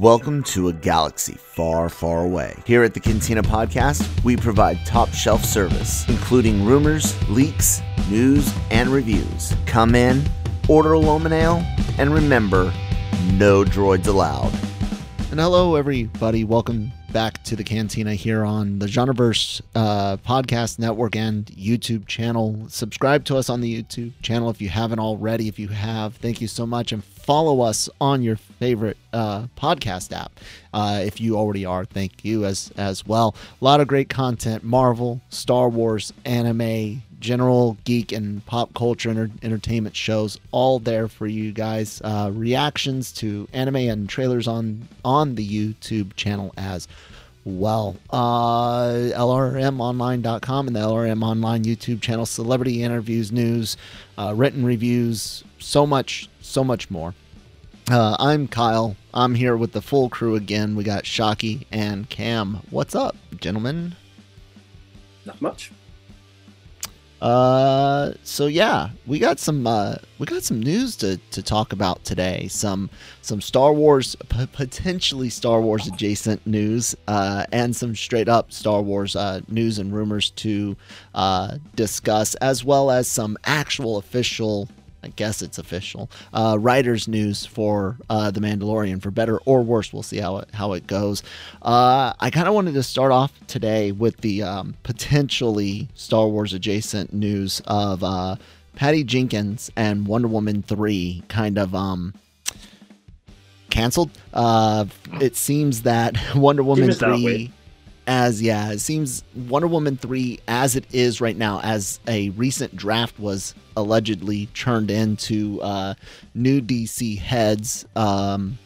Welcome to a galaxy far, far away. Here at the Cantina Podcast, we provide top shelf service, including rumors, leaks, news, and reviews. Come in, order a Lomin Ale, and remember, no droids allowed. And hello, everybody. Welcome back to the Cantina here on the Genreverse uh, Podcast Network and YouTube channel. Subscribe to us on the YouTube channel if you haven't already. If you have, thank you so much. And follow us on your favorite uh, podcast app. Uh, if you already are, thank you as as well. A lot of great content: Marvel, Star Wars, anime, general geek and pop culture enter- entertainment shows all there for you guys. Uh, reactions to anime and trailers on on the youtube channel as well. Uh, lrmonline.com and the lrm online youtube channel. Celebrity interviews news uh, written reviews so much so much more. Uh, i'm kyle. I'm here with the full crew again. We got shockey and cam. What's up gentlemen? Not much. Uh, so yeah, we got some uh, we got some news to, to talk about today. Some some Star Wars p- potentially Star Wars adjacent news, uh, and some straight up Star Wars uh, news and rumors to uh, discuss, as well as some actual official. I guess it's official. Uh, writers news for uh, the Mandalorian, for better or worse. We'll see how it how it goes. Uh, I kind of wanted to start off today with the um, potentially Star Wars adjacent news of uh, Patty Jenkins and Wonder Woman three kind of um, canceled. Uh, it seems that Wonder Woman three. As yeah, it seems Wonder Woman 3 as it is right now as a recent draft was allegedly turned into uh, new DC heads um,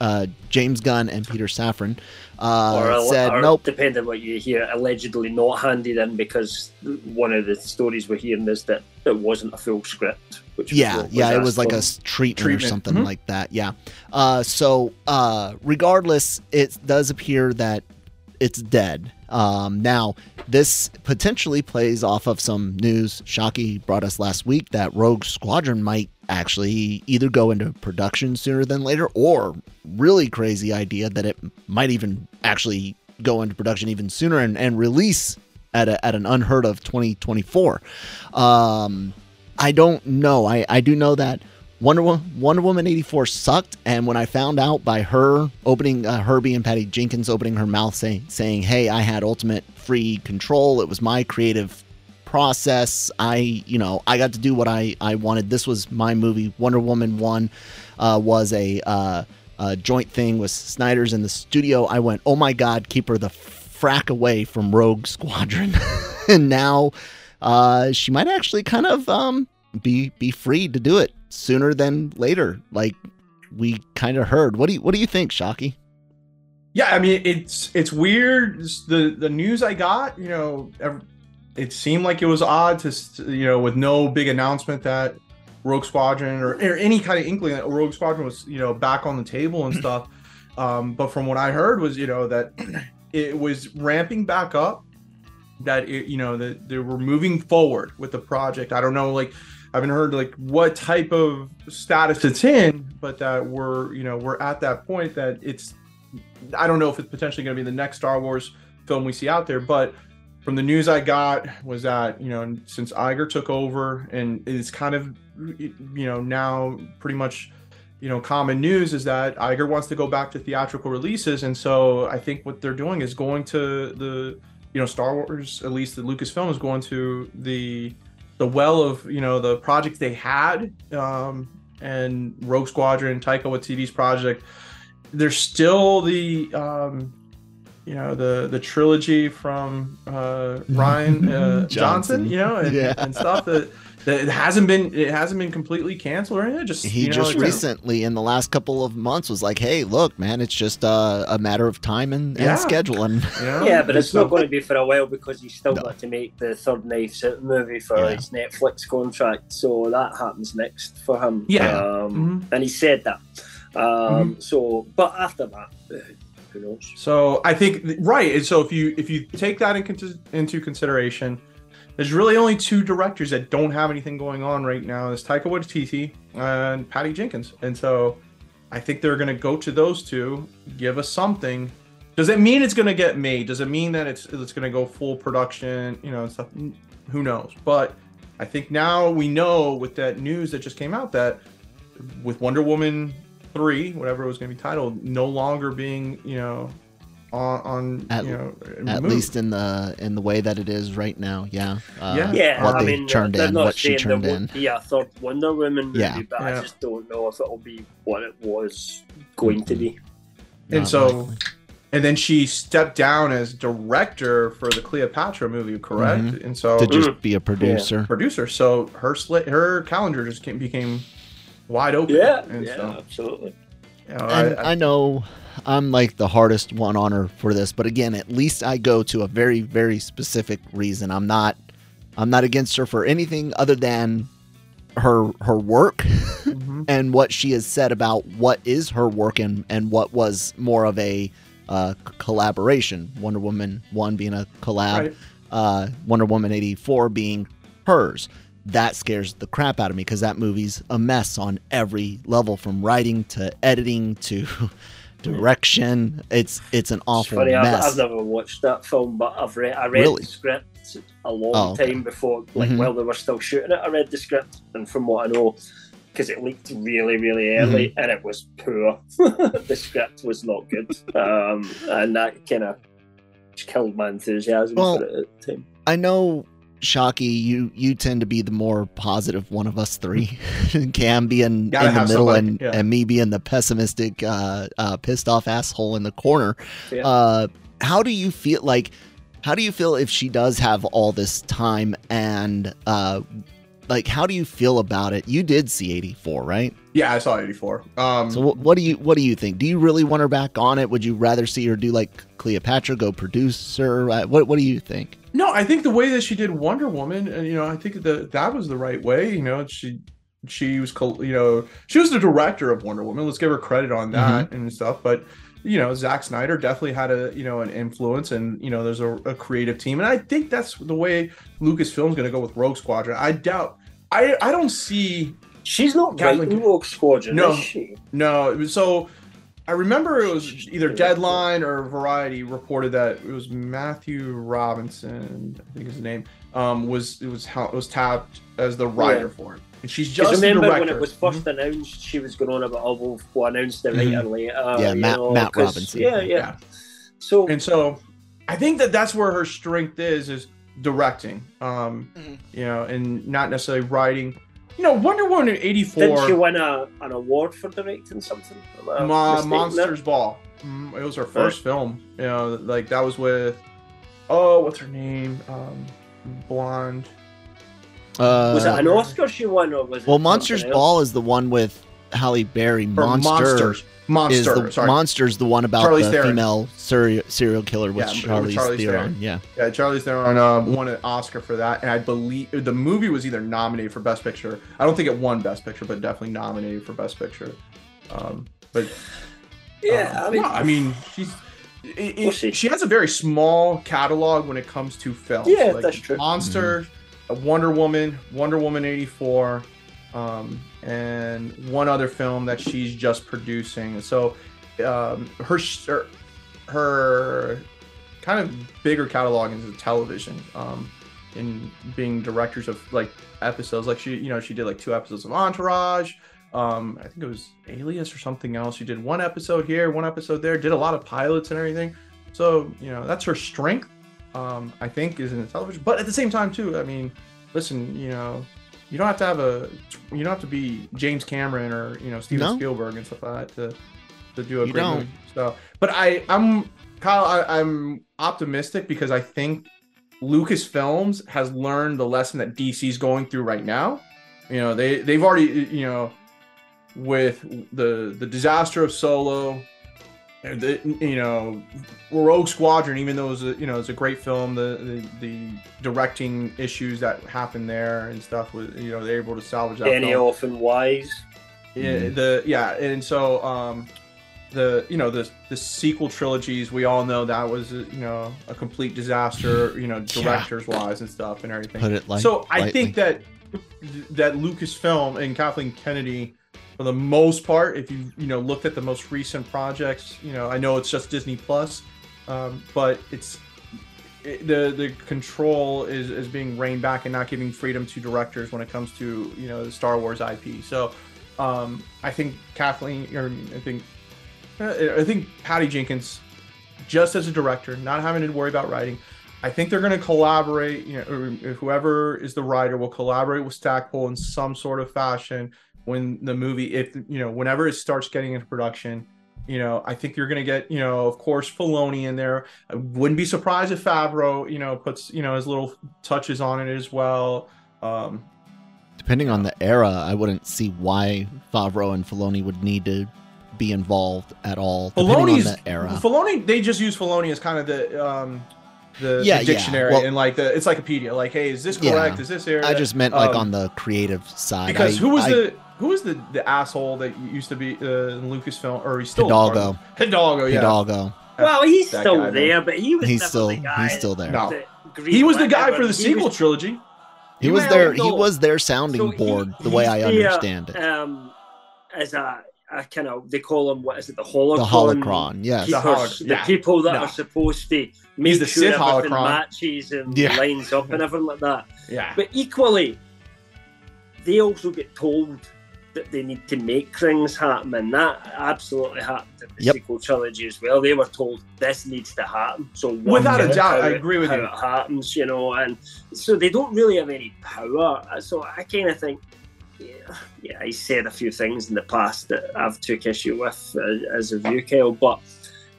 uh, James Gunn and Peter Safran uh, or, said or nope depending what you hear, allegedly not handed in because one of the stories we're hearing is that it wasn't a full script. Which yeah what yeah it was like a s- treatment, or Treatment. something Mhm. like that yeah uh so uh regardless it does appear that it's dead um now this potentially plays off of some news shockey brought us last week that rogue squadron might actually either go into production sooner than later or really crazy idea that it might even actually go into production even sooner and, and release at, a, at an unheard of 2024 um I don't know. I, I do know that Wonder Woman, Wonder Woman 84 sucked, and when I found out by her opening, uh, Herbie and Patty Jenkins opening her mouth saying, saying, hey, I had ultimate free control. It was my creative process. I, you know, I got to do what I, I wanted. This was my movie. Wonder Woman 1 uh, was a, uh, joint thing with Snyder's in the studio. I went, oh my God, keep her the frack away from Rogue Squadron. and now uh, she might actually kind of um, be be free to do it sooner than later, like we kind of heard. What do you What do you think, Shockey? Yeah, I mean it's it's weird. The the news I got, you know, it seemed like it was odd to you know with no big announcement that Rogue Squadron or, or any kind of inkling that Rogue Squadron was you know back on the table and stuff. Um, but from what I heard was you know that it was ramping back up. That it, you know that they were moving forward with the project. I don't know like haven't heard like what type of status it's in, but that we're you know we're at that point that it's I don't know if it's potentially going to be the next Star Wars film we see out there, but from the news I got was that you know since Iger took over and it's kind of you know now pretty much you know common news is that Iger wants to go back to theatrical releases, and so I think what they're doing is going to the you know Star Wars, at least the Lucasfilm is going to the the well of you know the projects they had um, and Rogue Squadron, Taika Waititi's project. There's still the um, you know the the trilogy from uh, Rian uh, Johnson. Johnson, you know, and, Yeah. and stuff that, that it hasn't been it hasn't been completely canceled or anything. Just He you know, just like, recently, in the last couple of months, was like, "Hey, look, man, it's just uh, a matter of time and, and Yeah. And you know, Yeah, but it's so- not going to be for a while because he's still No. got to make the third Knives Out movie for Yeah. his Netflix contract, so that happens next for him. Yeah. um, Mhm. and he said that. Um, So, but after that, uh, who knows? So I think right, and so if you if you take that in, into consideration, there's really only two directors that don't have anything going on right now. It's Taika Waititi and Patty Jenkins, and so I think they're going to go to those two, give us something. Does it mean it's going to get made? Does it mean that it's it's going to go full production? You know, and stuff. Who knows? But I think now we know with that news that just came out that with Wonder Woman three, whatever it was going to be titled, no longer being you know on, on At- you know At removed. least in the in the way that it is right now. Yeah. Uh, Yeah. Yeah, What I they mean, turned in, what she turned in. won't be a third Wonder Woman movie, Yeah. but Yeah. I just don't know if it'll be what it was going to be. and Not so likely. and then she stepped down as director for the Cleopatra movie, correct? Mhm. And so to just be a producer. producer. So her slit, her calendar just came, became wide open. Yeah, and yeah, so absolutely. you know, and I, I, know I'm like the hardest one on her for this, but again, at least I go to a very, very specific reason. I'm not, I'm not against her for anything other than her her work Mhm. and what she has said about what is her work and and what was more of a uh, collaboration. Wonder Woman one being a collab, Right. uh, Wonder Woman eighty four being hers. That scares the crap out of me because that movie's a mess on every level, from writing to editing to direction. It's it's an It's awful funny, I've, mess. I've never watched that film, but I've read I read Really? the script a long Oh, okay. time before, like Mhm. while they were still shooting it. I read the script, and from what I know, because it leaked really, really early, Mm-hmm. and it was poor. the script was not good, um, and that kind of killed my enthusiasm Well, for it at the time. I know, Shockey, you you tend to be the more positive one of us three. Cam being Gotta in the middle somebody, and, yeah. and me being the pessimistic, uh, uh, pissed off asshole in the corner. Yeah. Uh, how do you feel like? How do you feel if she does have all this time and uh, like how do you feel about it? You did see eighty four, right? yeah, I saw eighty four. Um, So what, what do you what do you think? Do you really want her back on it? Would you rather see her do like Cleopatra, go producer? Uh, What what do you think? No, I think the way that she did Wonder Woman, and you know, I think that that was the right way. You know, she she was, you know, she was the director of Wonder Woman. Let's give her credit on that mm-hmm. and stuff. But you know, Zack Snyder definitely had a you know an influence, and you know, there's a, a creative team, and I think that's the way Lucasfilm's going to go with Rogue Squadron. I doubt. I I don't see She's not writing Rogue Squadron, No. is she? No, so I remember it was either Deadline or Variety reported that it was Matthew Robinson, I think is his name, um, was it was it was tapped as the writer for it, and she's just Because the remember when it was first announced, she was going on about, oh, we'll, we'll announce the Mhm. writer later. Yeah, Matt- know, Matt 'cause- Robinson. Yeah, yeah. Yeah. So and so I think that that's where her strength is is directing, um, Mhm. you know, and not necessarily writing. You know, Wonder Woman eighty didn't she four, win a, an award for directing something? Am I there? Monsters Ball. Mm, It was her first film. You know, like that was with, oh, what's her name? Um, blonde. Uh, Was it an Oscar she won, or was it? Well, something Monsters else? Ball is the one with Halle Berry. Or Monster monsters. is the sorry. Monster's the one about Charlize the Theron. female serial serial killer with Yeah, with Charlize, Charlize Theron. Theron. Yeah, yeah, Charlize Theron uh, won an Oscar for that, and I believe the movie was either nominated for Best Picture. I don't think it won Best Picture, but definitely nominated for Best Picture. Um, but Yeah, um, I mean, no, I mean, she's. It, We'll it- see. she has a very small catalog when it comes to films. Yeah, that's true. Monster, uh, Wonder Woman, Wonder Woman eighty four, um, and one other film that she's just producing. So, um, her sh- her- kind of bigger catalog is television. Um, in being directors of like episodes, like she, you know, she did like two episodes of Entourage. Um, I think it was Alias or something else. She did one episode here, one episode there. Did a lot of pilots and everything. So you know, that's her strength. Um, I think is in the television. But at the same time, too, I mean, listen, you know, you don't have to have a, you don't have to be James Cameron or you know Steven No. Spielberg and stuff like that to to do a You great don't. movie. So, but I, I'm Kyle. I, I'm optimistic because I think Lucasfilms has learned the lesson that DC's going through right now. You know, they they've already you know with the the disaster of Solo, the you know Rogue Squadron, even though it was a, you know it's a great film, the, the the directing issues that happened there and stuff was you know they're able to salvage that. Danny film. Orphan Wise. Yeah, the yeah, and so um, the you know the the sequel trilogies we all know that was you know a complete disaster you know Yeah. directors wise and stuff and everything. put it like so I lightly. think that that Lucasfilm and Kathleen Kennedy for the most part, if you you know looked at the most recent projects, you know I know it's just Disney Plus, um, but it's it, the the control is is being reined back and not giving freedom to directors when it comes to you know the Star Wars IP. So um, I think Kathleen, or I think I think Patty Jenkins, just as a director, not having to worry about writing. I think they're going to collaborate. You know, whoever is the writer will collaborate with Stackpole in some sort of fashion when the movie, if you know, whenever it starts getting into production. You know, I think you're going to get, you know, of course, Filoni in there. I wouldn't be surprised if Favreau, you know, puts, you know, his little touches on it as well. Um, Depending on the era, I wouldn't see why Favreau and Filoni would need to be involved at all. Filoni's on the era. Filoni, they just use Filoni as kind of the um, the, Yeah, the yeah. dictionary Well- and like the encyclopedia. Like, hey, is this Yeah. correct? Is this area? I just meant like Um, on the creative side. because I- who was I- the who was the the asshole that used to be uh, in Lucasfilm or he's still a part Hidalgo? Hidalgo, yeah. Hidalgo? Well, he's That still guy, man. there, but he was He's still the guy he's still there. No. that He was the guy for the sequel was- trilogy. He was Well, there. He was their sounding So he- board, the way he's I there, understand it. Um, as a, a kind of they call him what is it the holocron? The holocron, yes. The keepers, holo- the people that No. are supposed to make the sure Sith everything holocron. matches and Yeah. lines up and everything like that. Yeah. But equally, they also get told that they need to make things happen, and that absolutely happened in the Yep. sequel trilogy as well. They were told this needs to happen, so Without a doubt, how I it- agree with how you. It happens, you know, and so they don't really have any power. So I kind of think. Yeah, yeah, I said a few things in the past that I've took issue with uh, as a view, Kyle. But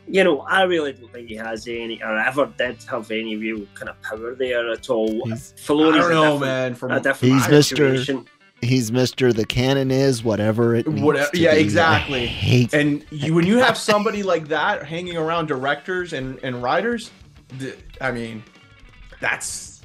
you know, I really don't think he has any, or ever did have any real kind of power there at all. He's- Filoni's I don't know, man. From a different He's Mr. situation. He's Mister. The canon is whatever it needs Whatever- to yeah, be. I exactly. hate and you, when you have somebody like that hanging around directors and, and writers, th- I mean, that's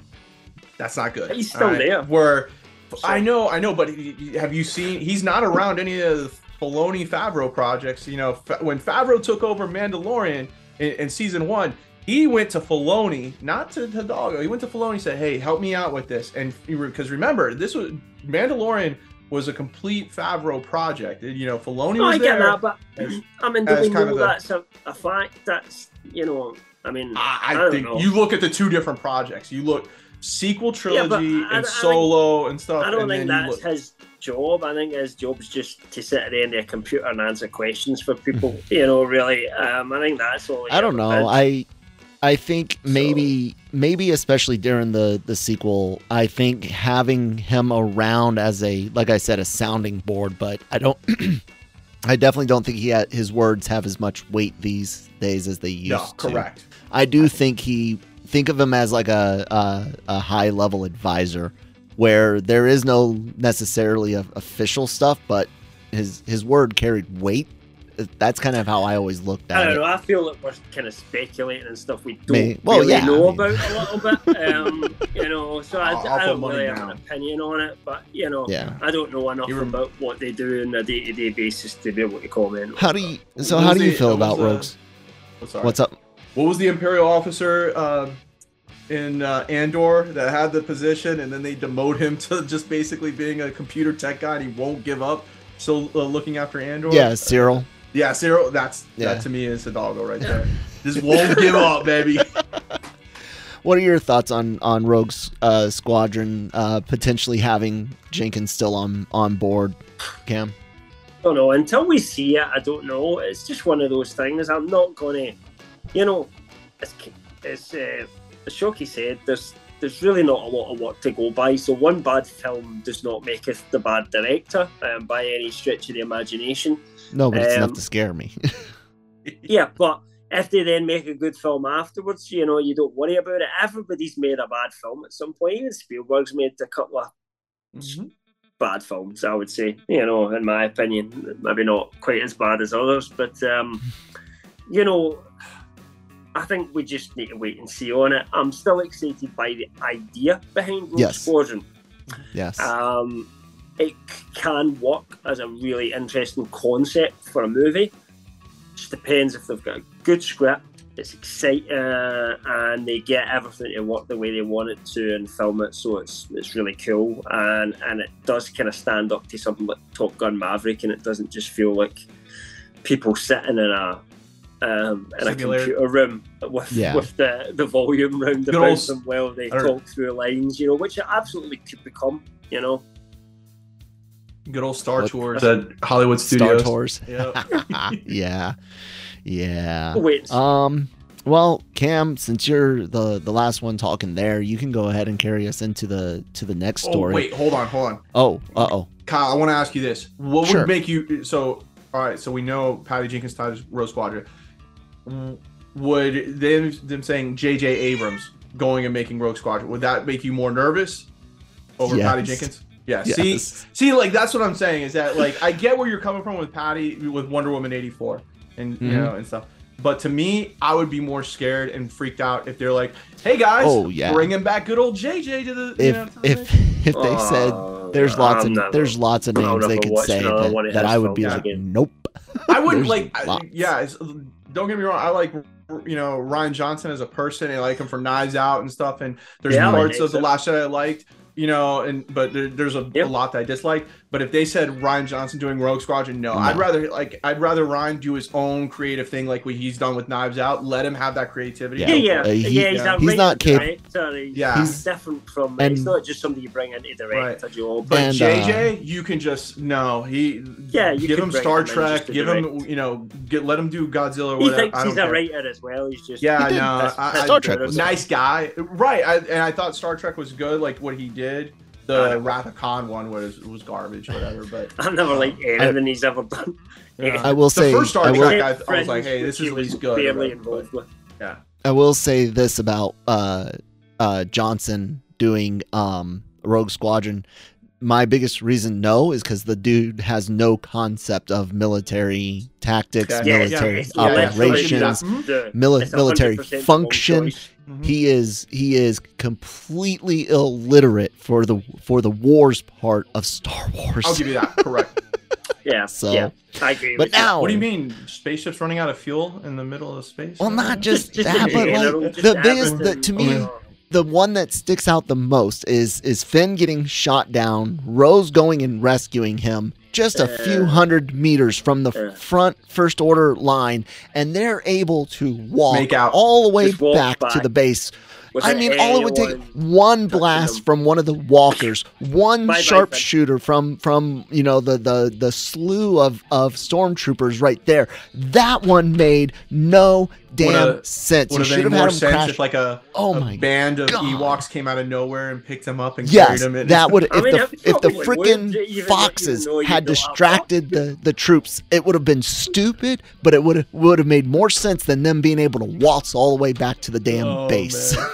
that's not good. He's still all right? there. Where So- I know, I know, but he- he- have you seen? He's not around any of the Filoni Favreau projects. You know, when Favreau took over Mandalorian in, in season one, he went to Filoni, not to Hidalgo. He went to Filoni, and said, "Hey, help me out with this." And because remember, this was Mandalorian was a complete Favreau project. You know, Filoni was there. No, was I get there. that, but I mean, do we know of the- that's a, a fact? That's you know, I mean, I, I I don't think know. you look at the two different projects. You look sequel Yeah, but trilogy I- I and think- solo and stuff. I don't and think then that's look- his job. I think his job's just to sit at the end of a computer and answer questions for people. you know, really. Um, I think that's all. I don't know. did. I I think maybe maybe especially during the the sequel, I think having him around as a like I said a sounding board, but I don't I definitely don't think he had, his words have as much weight these days as they used no, to. correct. I do think he think of him as like a a, a high level advisor where there is no necessarily a, official stuff, but his his word carried weight. That's kind of how I always looked at it. I don't it. know. I feel like we're kind of speculating and stuff we don't May- well, really yeah, know I mean- about a little bit. Um, you know, so I, I'll- I'll I don't money really have an opinion on it. But you know, Yeah. I don't know enough You rem- about what they do on a day-to-day basis to be able to comment. How do you so What how do you the- feel about the- Rogues? Oh, sorry. What's up? What was the Imperial officer uh, in uh, Andor that had the position, and then they demote him to just basically being a computer tech guy, and he won't give up. So uh, looking after Andor. Yeah, Syril. Yeah, Syril. That's Yeah. that to me is Hidalgo right there. just won't give up, baby. What are your thoughts on on Rogue's uh, Squadron uh, potentially having Jenkins still on on board? Cam. I don't know. Until we see it, I don't know. It's just one of those things. I'm not gonna, you know, as as, uh, as Shockey said, there's there's really not a lot of work to go by. So one bad film does not make it the bad director um, by any stretch of the imagination. No, but it's enough Um, to scare me. Yeah, but if they then make a good film afterwards, you know, you don't worry about it. Everybody's made a bad film at some point. Even Spielberg's made a couple of Mhm. bad films, I would say. You know, in my opinion, maybe not quite as bad as others, but um, you know, I think we just need to wait and see on it. I'm still excited by the idea behind Rogue Yes. Squadron. yes. Um, it can work as a really interesting concept for a movie. Just depends if they've got a good script it's exciting, uh, and they get everything to work the way they want it to and film it. So it's it's really cool, and and it does kind of stand up to something like Top Gun Maverick, and it doesn't just feel like people sitting in a um, in a Simulator. computer room with Yeah. with the, the volume round Good about old- them while they I talk through lines, you know, which it absolutely could become, you know. Good old Star What- Tours at Hollywood Star Studios. Tours. Yeah. yeah. Yeah. Wait, Um. Well, Cam, since you're the the last one talking there, you can go ahead and carry us into the to the next Oh story. wait, hold on, hold on. Oh. Uh oh. Kyle, I want to ask you this: What Sure. would make you so? All right, so we know Patty Jenkins tied his Rogue Squadron. W- Would them them saying J.J. Abrams going and making Rogue Squadron would that make you more nervous over Patty Jenkins? Yeah. Yes. See, see, like that's what I'm saying is that like I get where you're coming from with Patty with Wonder Woman '84 and you Mhm. know and stuff. But to me, I would be more scared and freaked out if they're like, "Hey guys, Oh, yeah. bringing back good old JJ to the." you If know, to the if thing." if they said uh, there's lots I'm of never- there's lots of names they could say that, that I would be films like, nope. I wouldn't like. I- lots. yeah, it's, don't get me wrong. I like you know Rian Johnson as a person. I like him for Knives Out and stuff. And there's Yeah, parts of the. Last Jedi I liked. You know, and but there, there's a, Yep. a lot that I dislike. But if they said Rian Johnson doing Rogue Squadron, no, No. I'd rather like I'd rather Rian do his own creative thing, like what he's done with Knives Out. Let him have that creativity. Yeah. Yeah, yeah, Uh, he- yeah. He's, yeah. a He's writer, not cap- director. He's, Yeah. he's different from. And- it's not just somebody you bring in to direct a job. But And, JJ, you can just no. He Yeah, you give him Star him Trek. Give him direct. you know get let him do Godzilla or he whatever. thinks I he's don't a care. writer as well. He's just Yeah, He no, I, that's I, Star Trek was- nice guy, right? I, and I thought Star Trek was good, like what he did. The Uh, Wrath of Khan one was was garbage, whatever. But I've never liked anything he's ever done. yeah. I will the say- first Star I will- Trek, I, I was like, hey, this is at least good. Barely but- involved with. I will say this about uh, uh, Johnson doing um, Rogue Squadron. My biggest reason no is because the dude has no concept of military tactics, Okay. Yeah, military yeah, yeah, yeah. operations, Mhm. The, mili- military function. choice. Mhm. He is he is completely illiterate for the for the wars part of Star Wars. I'll give you that. Correct. Yeah, So- yeah, I agree. but with you. now, what do you mean? Spaceships running out of fuel in the middle of space? Well, not just, Just- just that, but like the biggest everything, that to me you know. the one that sticks out the most is is Finn getting shot down, Rose going and rescuing him just a few hundred meters from the front first order line, and they're able to walk out. all the way back, to the base. I mean, all it would take one blast from one of the walkers, one sharpshooter from from you know the the the slew of of stormtroopers right there. That one made no damn Would've- sense. You Would have should made have more had him sense crash. if like a, oh a my band of God. Ewoks came out of nowhere and picked him up and carried Yes, him in. that would I if mean, the it if the probably freaking even if you foxes had distracted the the troops, it would have been stupid, but it would would have made more sense than them being able to waltz all the way back to the damn Oh, base. man.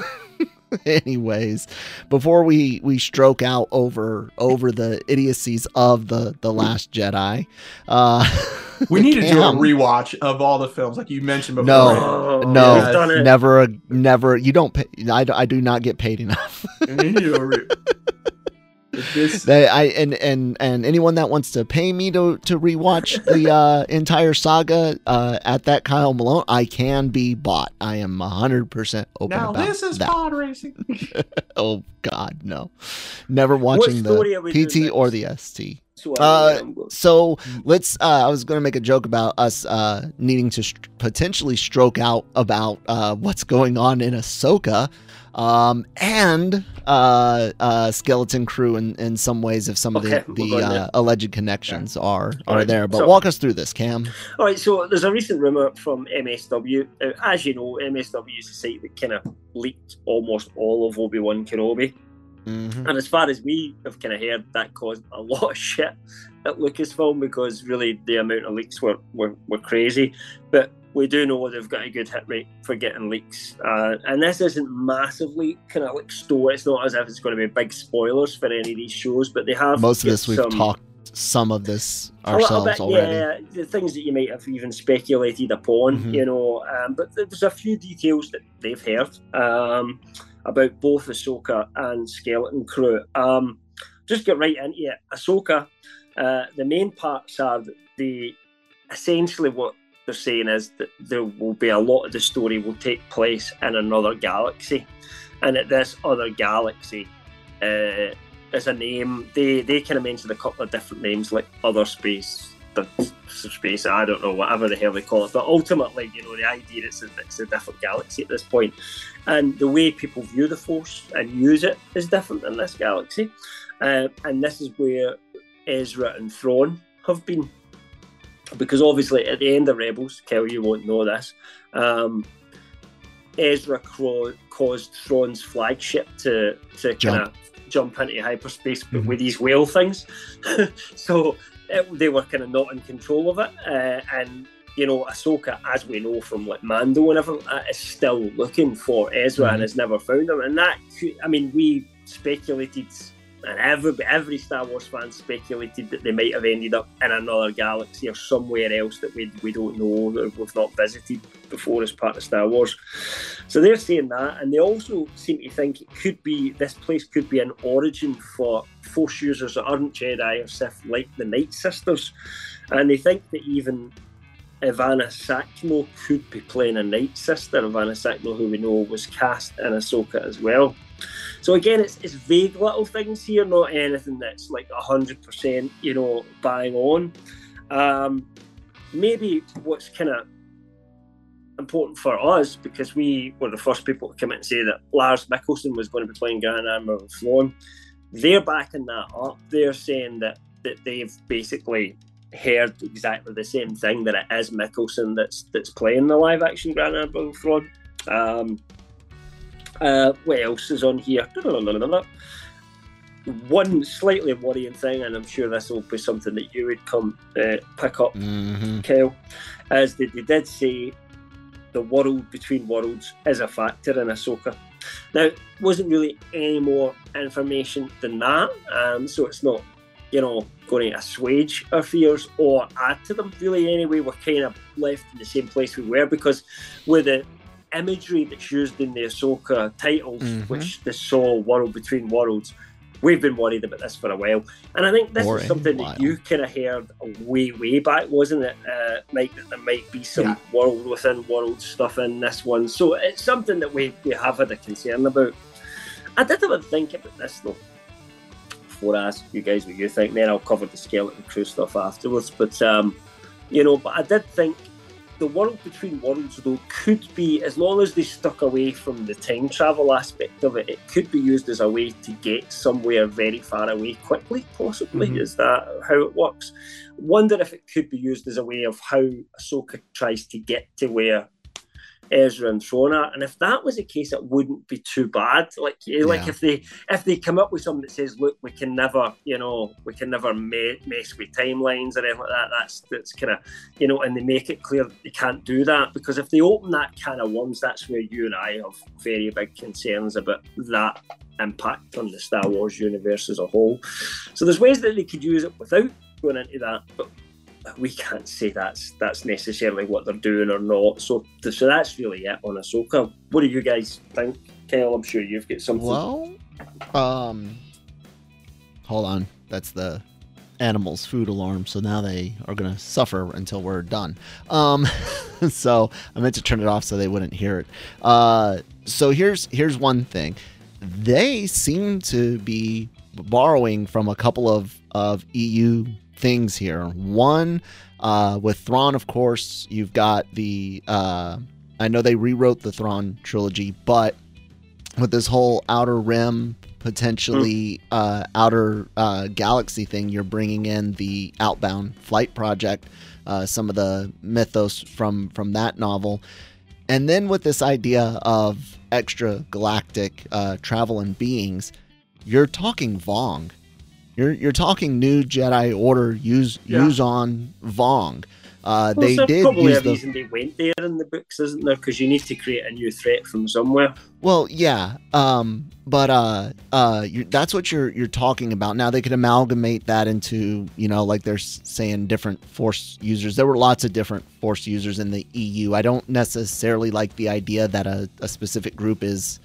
Anyways, before we we stroke out over over the idiocies of the the Last Jedi, uh, We need to do a rewatch of all the films, like you mentioned before. No. Oh, No, we've done it. never, never. You don't pay. I, I do not get paid enough. We need to re- this, They, I and and and anyone that wants to pay me to to rewatch the uh, entire saga uh, at that Kyle Malone, I can be bought. I am hundred percent open now about this is that. pod racing. Oh God, no, never watching the PT or the ST. So, Uh, So let's. Uh, I was going to make a joke about us uh, needing to potentially stroke out about uh, what's going on in Ahsoka, um, and uh, uh, Skeleton Crew in, in some ways, if some Okay, of the, the uh, alleged connections are are Alright, there. But so- walk us through this, Cam. All right, so there's a recent rumor from MSW. Uh, as you know, MSW is a site that kind of leaked almost all of Obi Wan Kenobi. Mm-hmm. And as far as we have kind of heard, that caused a lot of shit at Lucasfilm because really the amount of leaks were, were, were crazy. But we do know they've got a good hit rate for getting leaks. Uh, and this isn't massively kind of like store. It's not as if it's going to be big spoilers for any of these shows, but they have Most of this we've some- talked some of this ourselves bit, already. Yeah, the things that you might have even speculated upon, Mhm. you know. Um, but there's a few details that they've heard um, about both Ahsoka and Skeleton Crew. Um, just get right into it. Ahsoka, uh, the main parts are the essentially what they're saying is that there will be a lot of the story will take place in another galaxy, and at this other galaxy, uh, as a name, they they kind of mentioned a couple of different names like other space, the space. I don't know whatever the hell they call it, but ultimately, you know, the idea is that it's a different galaxy at this point, and the way people view the Force and use it is different in this galaxy, uh, and this is where Ezra and Thrawn have been because obviously at the end of Rebels, Kel, you won't know this. Um, Ezra cro- caused Thrawn's flagship to to kind of jump into hyperspace, Mhm. with these whale things. so it, they were kind of not in control of it, uh, and you know, Ahsoka, as we know from like Mando and everything, uh, is still looking for Ezra Mhm. and has never found him. And that, I mean, we speculated, and every every Star Wars fan speculated that they might have ended up in another galaxy or somewhere else that we we don't know that we've not visited before as part of Star Wars. So they're saying that, and they also seem to think it could be this place could be an origin for Force users that aren't Jedi or Sith, like the Night Sisters, and they think that even Ivanna Sakhno could be playing a Night Sister. Ivanna Sakhno, who we know was cast in Ahsoka as well. So again, it's, it's vague little things here, not anything that's like hundred percent, you know, bang on. Um, maybe what's kind of important for us because we were the first people to come in and say that Lars Mikkelsen was going to be playing Grand Admiral Thrawn. They're backing that up. They're saying that that they've basically heard exactly the same thing that it is Mikkelsen that's that's playing the live action Grand Admiral Thrawn. Um, uh, what else is on here? One slightly worrying thing, and I'm sure this will be something that you would come uh, pick up Mm-hmm. Kel, is that they did say the world between worlds is a factor in Ahsoka. Now, wasn't really any more information than that, um, so it's not, you know, going to assuage our fears or add to them really anyway. We're kind of left in the same place we were because with the imagery that's used in the Ahsoka titles, Mhm. which they saw World Between Worlds, we've been worried about this for a while. And I think this For is something while. that you kind of heard way, way back, wasn't it, uh, Mike? That there might be some Yeah. world within world stuff in this one. So it's something that we, we have had a concern about. I did have a think about this though. Before I ask you guys what you think, then I'll cover the skeleton crew stuff afterwards. But um, you know, but I did think the world between worlds though could be as long as they stuck away from the time travel aspect of it, it could be used as a way to get somewhere very far away quickly, possibly. Mhm. Is that how it works? Wonder if it could be used as a way of how Ahsoka tries to get to where Ezra and Thrawn are. And if that was the case, it wouldn't be too bad. Like, eh, like if they if they come up with something that says, "Look, we can never, you know, we can never me- mess with timelines or anything like that," that's that's kind of, you know, and they make it clear that they can't do that because if they open that can of worms, that's where you and I have very big concerns about that impact on the Star Wars universe as a whole. So there's ways that they could use it without going into that, but we can't say that's that's necessarily what they're doing or not. So so that's really it on Ahsoka. What do you guys think, Kyle? I'm sure you've got something. Well, um, hold on. That's the animals' food alarm. So now they are to suffer until we're done. Um, so I meant to turn it off so they wouldn't hear it. Uh, so here's here's one thing. They seem to be borrowing from a couple of of EU things here. One uh, with Thrawn, of course. You've got the. Uh, I know they rewrote the Thrawn trilogy, but with this whole outer rim potentially uh, outer uh, galaxy thing you're bringing in the outbound flight project uh, some of the mythos from from that novel and then with this idea of extra galactic uh, travel and beings you're talking vong you're, you're talking new jedi order use Yeah. use on vong uh, Well, they did probably a the reason they went there in the books, isn't there? Because you need to create a new threat from somewhere. Well, yeah, um, but uh, uh, that's what you're you're talking about. Now they could amalgamate that into you know like they're saying different force users. There were lots of different force users in the EU. I don't necessarily like the idea that a, a specific group is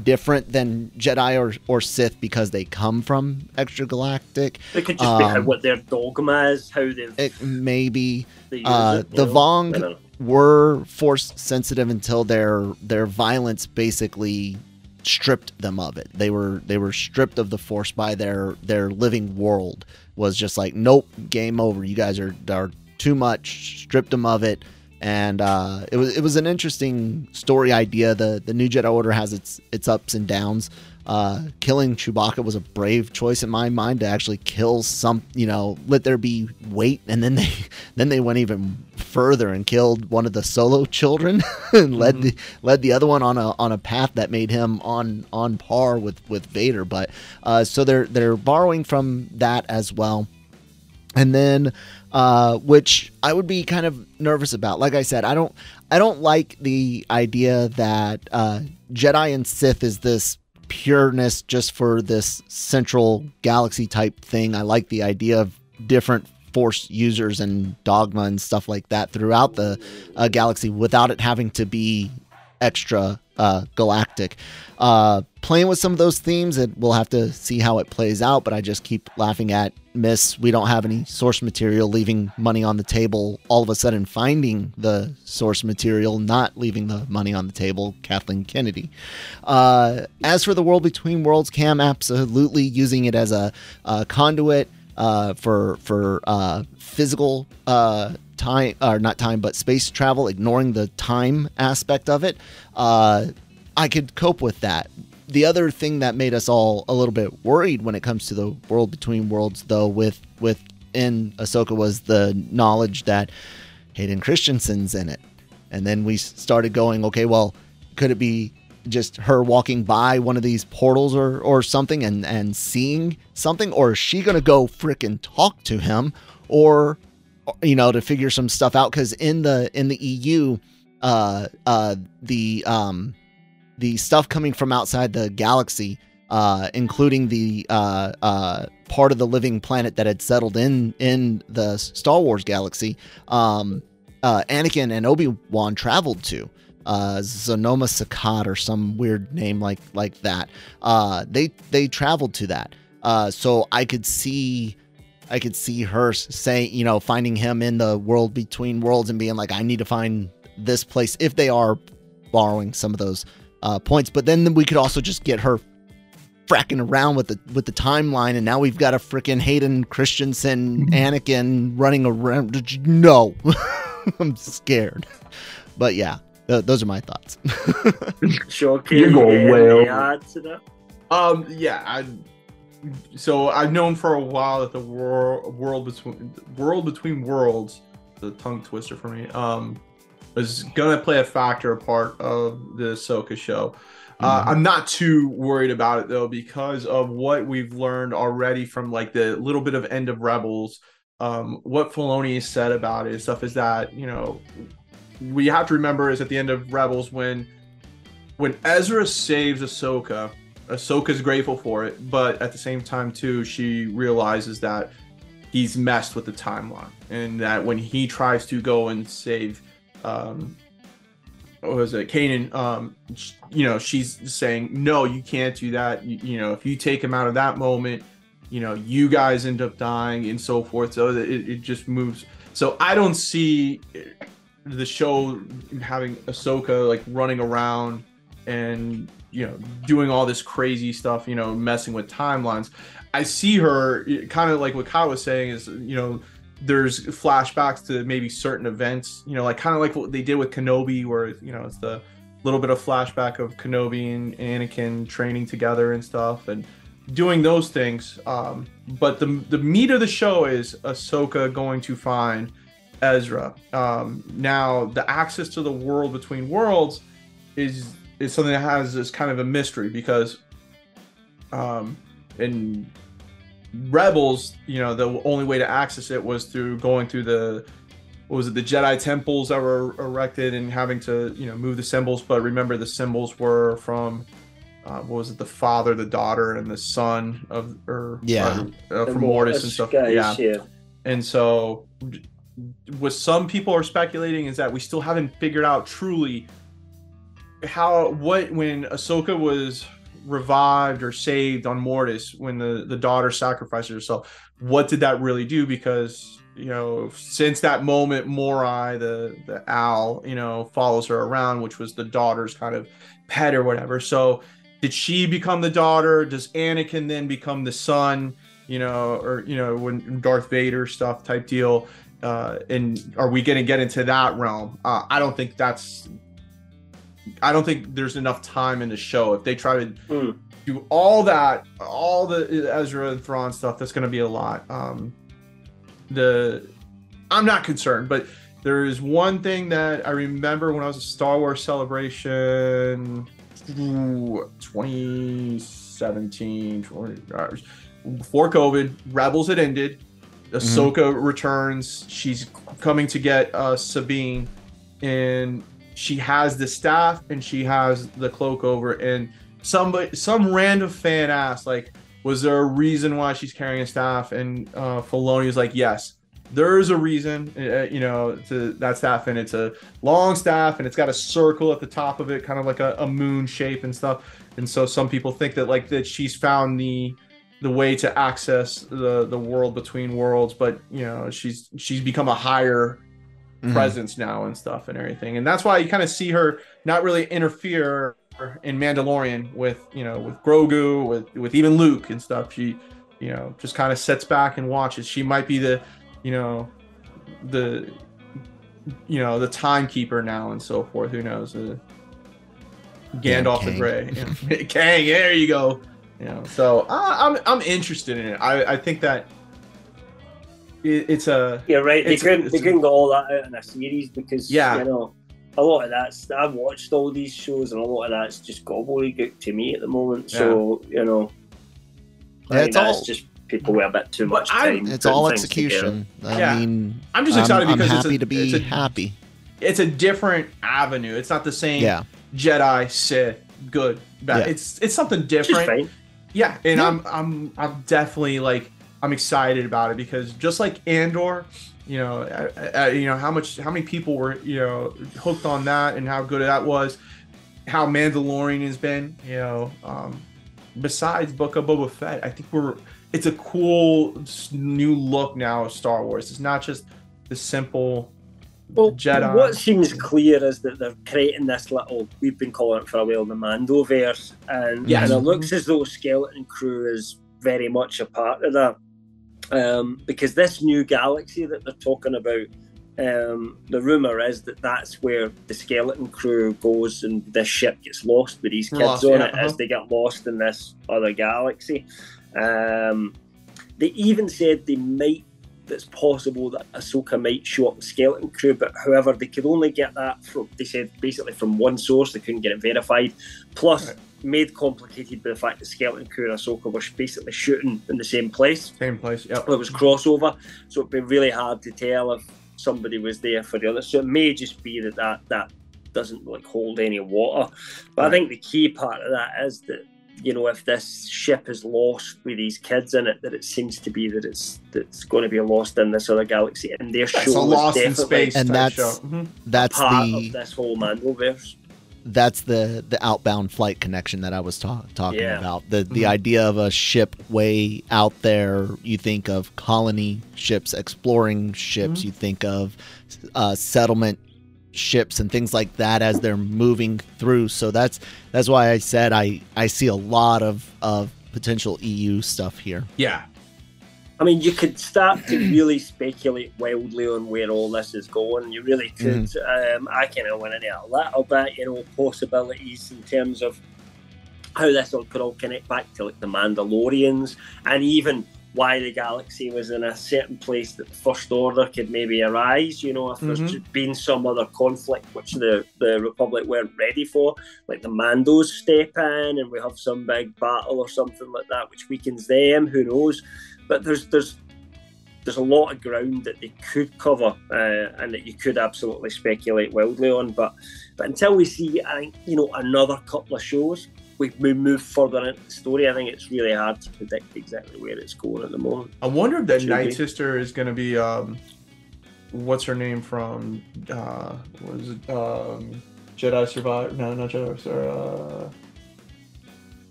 different than Jedi or, or Sith because they come from extragalactic. It could just be how, Um, what their dogma is, how they've It maybe uh, it, the know? Vong I don't know. were force sensitive until their their violence basically stripped them of it. They were they were stripped of the force by their their living world. Was just like nope, game over. You guys are are too much. Stripped them of it. And uh, it was it was an interesting story idea. The the New Jedi Order has its its ups and downs. Uh, killing Chewbacca was a brave choice in my mind to actually kill some, you know, let there be weight, and then they then they went even further and killed one of the Solo children and led the led the other one on a on a path that made him on on par with with Vader. But uh, so they're they're borrowing from that as well and then uh, which I would be kind of nervous about. Like I said, I don't I don't like the idea that uh, Jedi and Sith is this pureness just for this central galaxy type thing. I like the idea of different force users and dogma and stuff like that throughout the uh, galaxy without it having to be extra uh, galactic. Uh, playing with some of those themes, and we'll have to see how it plays out. But I just keep laughing at Miss. We don't have any source material, leaving money on the table. All of a sudden, finding the source material, not leaving the money on the table. Kathleen Kennedy. Uh, as for the world between worlds, Cam absolutely using it as a, a conduit uh, for for uh, physical uh, time or not time but space travel, ignoring the time aspect of it. Uh, I could cope with that. The other thing that made us all a little bit worried when it comes to the world between worlds, though, with with in Ahsoka was the knowledge that Hayden Christensen's in it, and then we started going, okay, well, could it be just her walking by one of these portals or or something and and seeing something, or is she gonna go frickin' talk to him, or you know to figure some stuff out? Because in the in the EU, uh, uh, the um, the stuff coming from outside the galaxy, uh, including the uh, uh, part of the living planet that had settled in in the Star Wars galaxy, um, uh, Anakin and Obi Wan traveled to. Uh, Zonama Sekot or some weird name like like that. Uh, they they traveled to that. Uh, so I could see I could see her saying, you know, finding him in the world between worlds and being like, I need to find this place if they are borrowing some of those uh, points. But then we could also just get her fracking around with the with the timeline, and now we've got a freaking Hayden Christensen, Anakin running around. No, I'm scared. But yeah, th- those are my thoughts. Shocking. You're going yeah, way they to that. Um, yeah, I. So I've known for a while that the world world between world between worlds, the tongue twister for me, um, was gonna play a factor a part of the Ahsoka show. Uh, Mhm. I'm not too worried about it though because of what we've learned already from like the little bit of End of Rebels. Um, what Filoni has said about it and stuff is that you know we have to remember is at the end of Rebels when when Ezra saves Ahsoka, Ahsoka's grateful for it, but at the same time too, she realizes that he's messed with the timeline, and that when he tries to go and save, um, what was it, Kanan? Um, you know, she's saying, "No, you can't do that. You, you know, if you take him out of that moment, you know, you guys end up dying and so forth." So it, it just moves. So I don't see the show having Ahsoka like running around and you know doing all this crazy stuff you know messing with timelines. I see her kind of like what kyle was saying is you know there's flashbacks to maybe certain events you know like kind of like what they did with kenobi where you know it's the little bit of flashback of kenobi and anakin training together and stuff and doing those things. Um but the the meat of the show is ahsoka going to find ezra. Um now the access to the world between worlds is is something that has this kind of a mystery because um in rebels you know the only way to access it was through going through the what was it the jedi temples that were erected and having to you know move the symbols but remember the symbols were from uh, what was it the father the daughter and the son of or Yeah. uh, uh, from mortis and stuff guys, yeah yeah. and so, what some people are speculating is that we still haven't figured out truly how what when Ahsoka was revived or saved on Mortis when the the daughter sacrificed herself, what did that really do? Because you know, since that moment, Morai, the the owl, you know, follows her around, which was the daughter's kind of pet or whatever. So, did she become the daughter? Does Anakin then become the son? You know, or you know, when Darth Vader stuff type deal. Uh, and are we going to get into that realm? Uh, I don't think that's. I don't think there's enough time in the show. If they try to Mm. do all that, all the Ezra and Thrawn stuff, that's going to be a lot. Um, the I'm not concerned, but there is one thing that I remember when I was at Star Wars Celebration ooh, 2017, 20, uh, before COVID, Rebels had ended. Ahsoka returns. She's coming to get uh, Sabine, and she has the staff and she has the cloak over. And somebody, some random fan asked, like, was there a reason why she's carrying a staff? And uh, Filoni was like, yes, there is a reason. Uh, you know, to that staff, and it's a long staff, and it's got a circle at the top of it, kind of like a, a moon shape and stuff. And so some people think that like that she's found the the way to access the the world between worlds but you know she's she's become a higher Mhm. presence now and stuff and everything. And that's why you kind of see her not really interfere in Mandalorian with you know with Grogu with with even Luke and stuff. She you know just kind of sits back and watches. She might be the you know the you know the timekeeper now and so forth. Who knows? Uh, Gandalf the. Grey. Kang there you go. You know so I'm I'm interested in it. I I think that it, it's a You're right. They couldn't. They couldn't get all that out in a series because Yeah. you know a lot of that's. I've watched all these shows, and a lot of that's just gobbledygook to me at the moment. So you know, Yeah, think it's that's all- just people with a bit too much time. It's all things together. execution. I Yeah. mean, I'm just excited I'm, because I'm it's a- happy to be it's a- happy. it's a different avenue it's not the same Yeah. Jedi Sith good bad Yeah. it's it's something different. Yeah, and Yeah. I'm I'm I'm definitely like I'm excited about it because just like Andor, you know, uh, uh, you know how much how many people were you know hooked on that and how good that was, how Mandalorian has been, you know, um, besides Book of Boba Fett, I think we're it's a cool new look now of Star Wars. It's not just the simple Well, Jedi. what seems clear is that they're creating this little, we've been calling it for a while, the Mandoverse. And, Yes. and it looks as though Skeleton Crew is very much a part of that. Um, because this new galaxy that they're talking about, um, the rumor is that that's where the Skeleton Crew goes and this ship gets lost with these kids Lost, on yeah, it as uh-huh. they get lost in this other galaxy. Um, they even said they might it's possible that Ahsoka might show up in Skeleton Crew, but however, they could only get that from they said basically from one source. They couldn't get it verified. Plus, Right. Made complicated by the fact that Skeleton Crew and Ahsoka were basically shooting in the same place. same place. Yep. It was crossover, so it'd be really hard to tell if somebody was there for the other. So it may just be that that, that doesn't like hold any water. But I think the key part of that is that you know if this ship is lost with these kids in it, that it seems to be that it's that it's going to be lost in this other galaxy, and their It's a show is lost in definitely space And that's- show. Mm-hmm. That's part the of this whole Mandoverse. That's the the outbound flight connection that I was ta- talking Yeah. about. The the Mhm. idea of a ship way out there. You think of colony ships, exploring ships. Mhm. You think of uh, settlement ships and things like that as they're moving through. So that's that's why I said I I see a lot of of potential EU stuff here. Yeah. I mean, you could start to really speculate wildly on where all this is going. You really could. Um, I kind of went into a little bit, you know, possibilities in terms of how this all could all connect back to like the Mandalorians and even why the galaxy was in a certain place that the First Order could maybe arise. You know, if there's Mhm. just been some other conflict which the, the Republic weren't ready for, like the Mandos step in and we have some big battle or something like that which weakens them. Who knows? But there's there's there's a lot of ground that they could cover uh, and that you could absolutely speculate wildly on. But but until we see, I think you know another couple of shows, we, we move further into the story. I think it's really hard to predict exactly where it's going at the moment. I wonder if that Night. Sister is going to be um, what's her name from? Uh, what is it? Um, Jedi Survivor. No, not Jedi Survivor. Uh,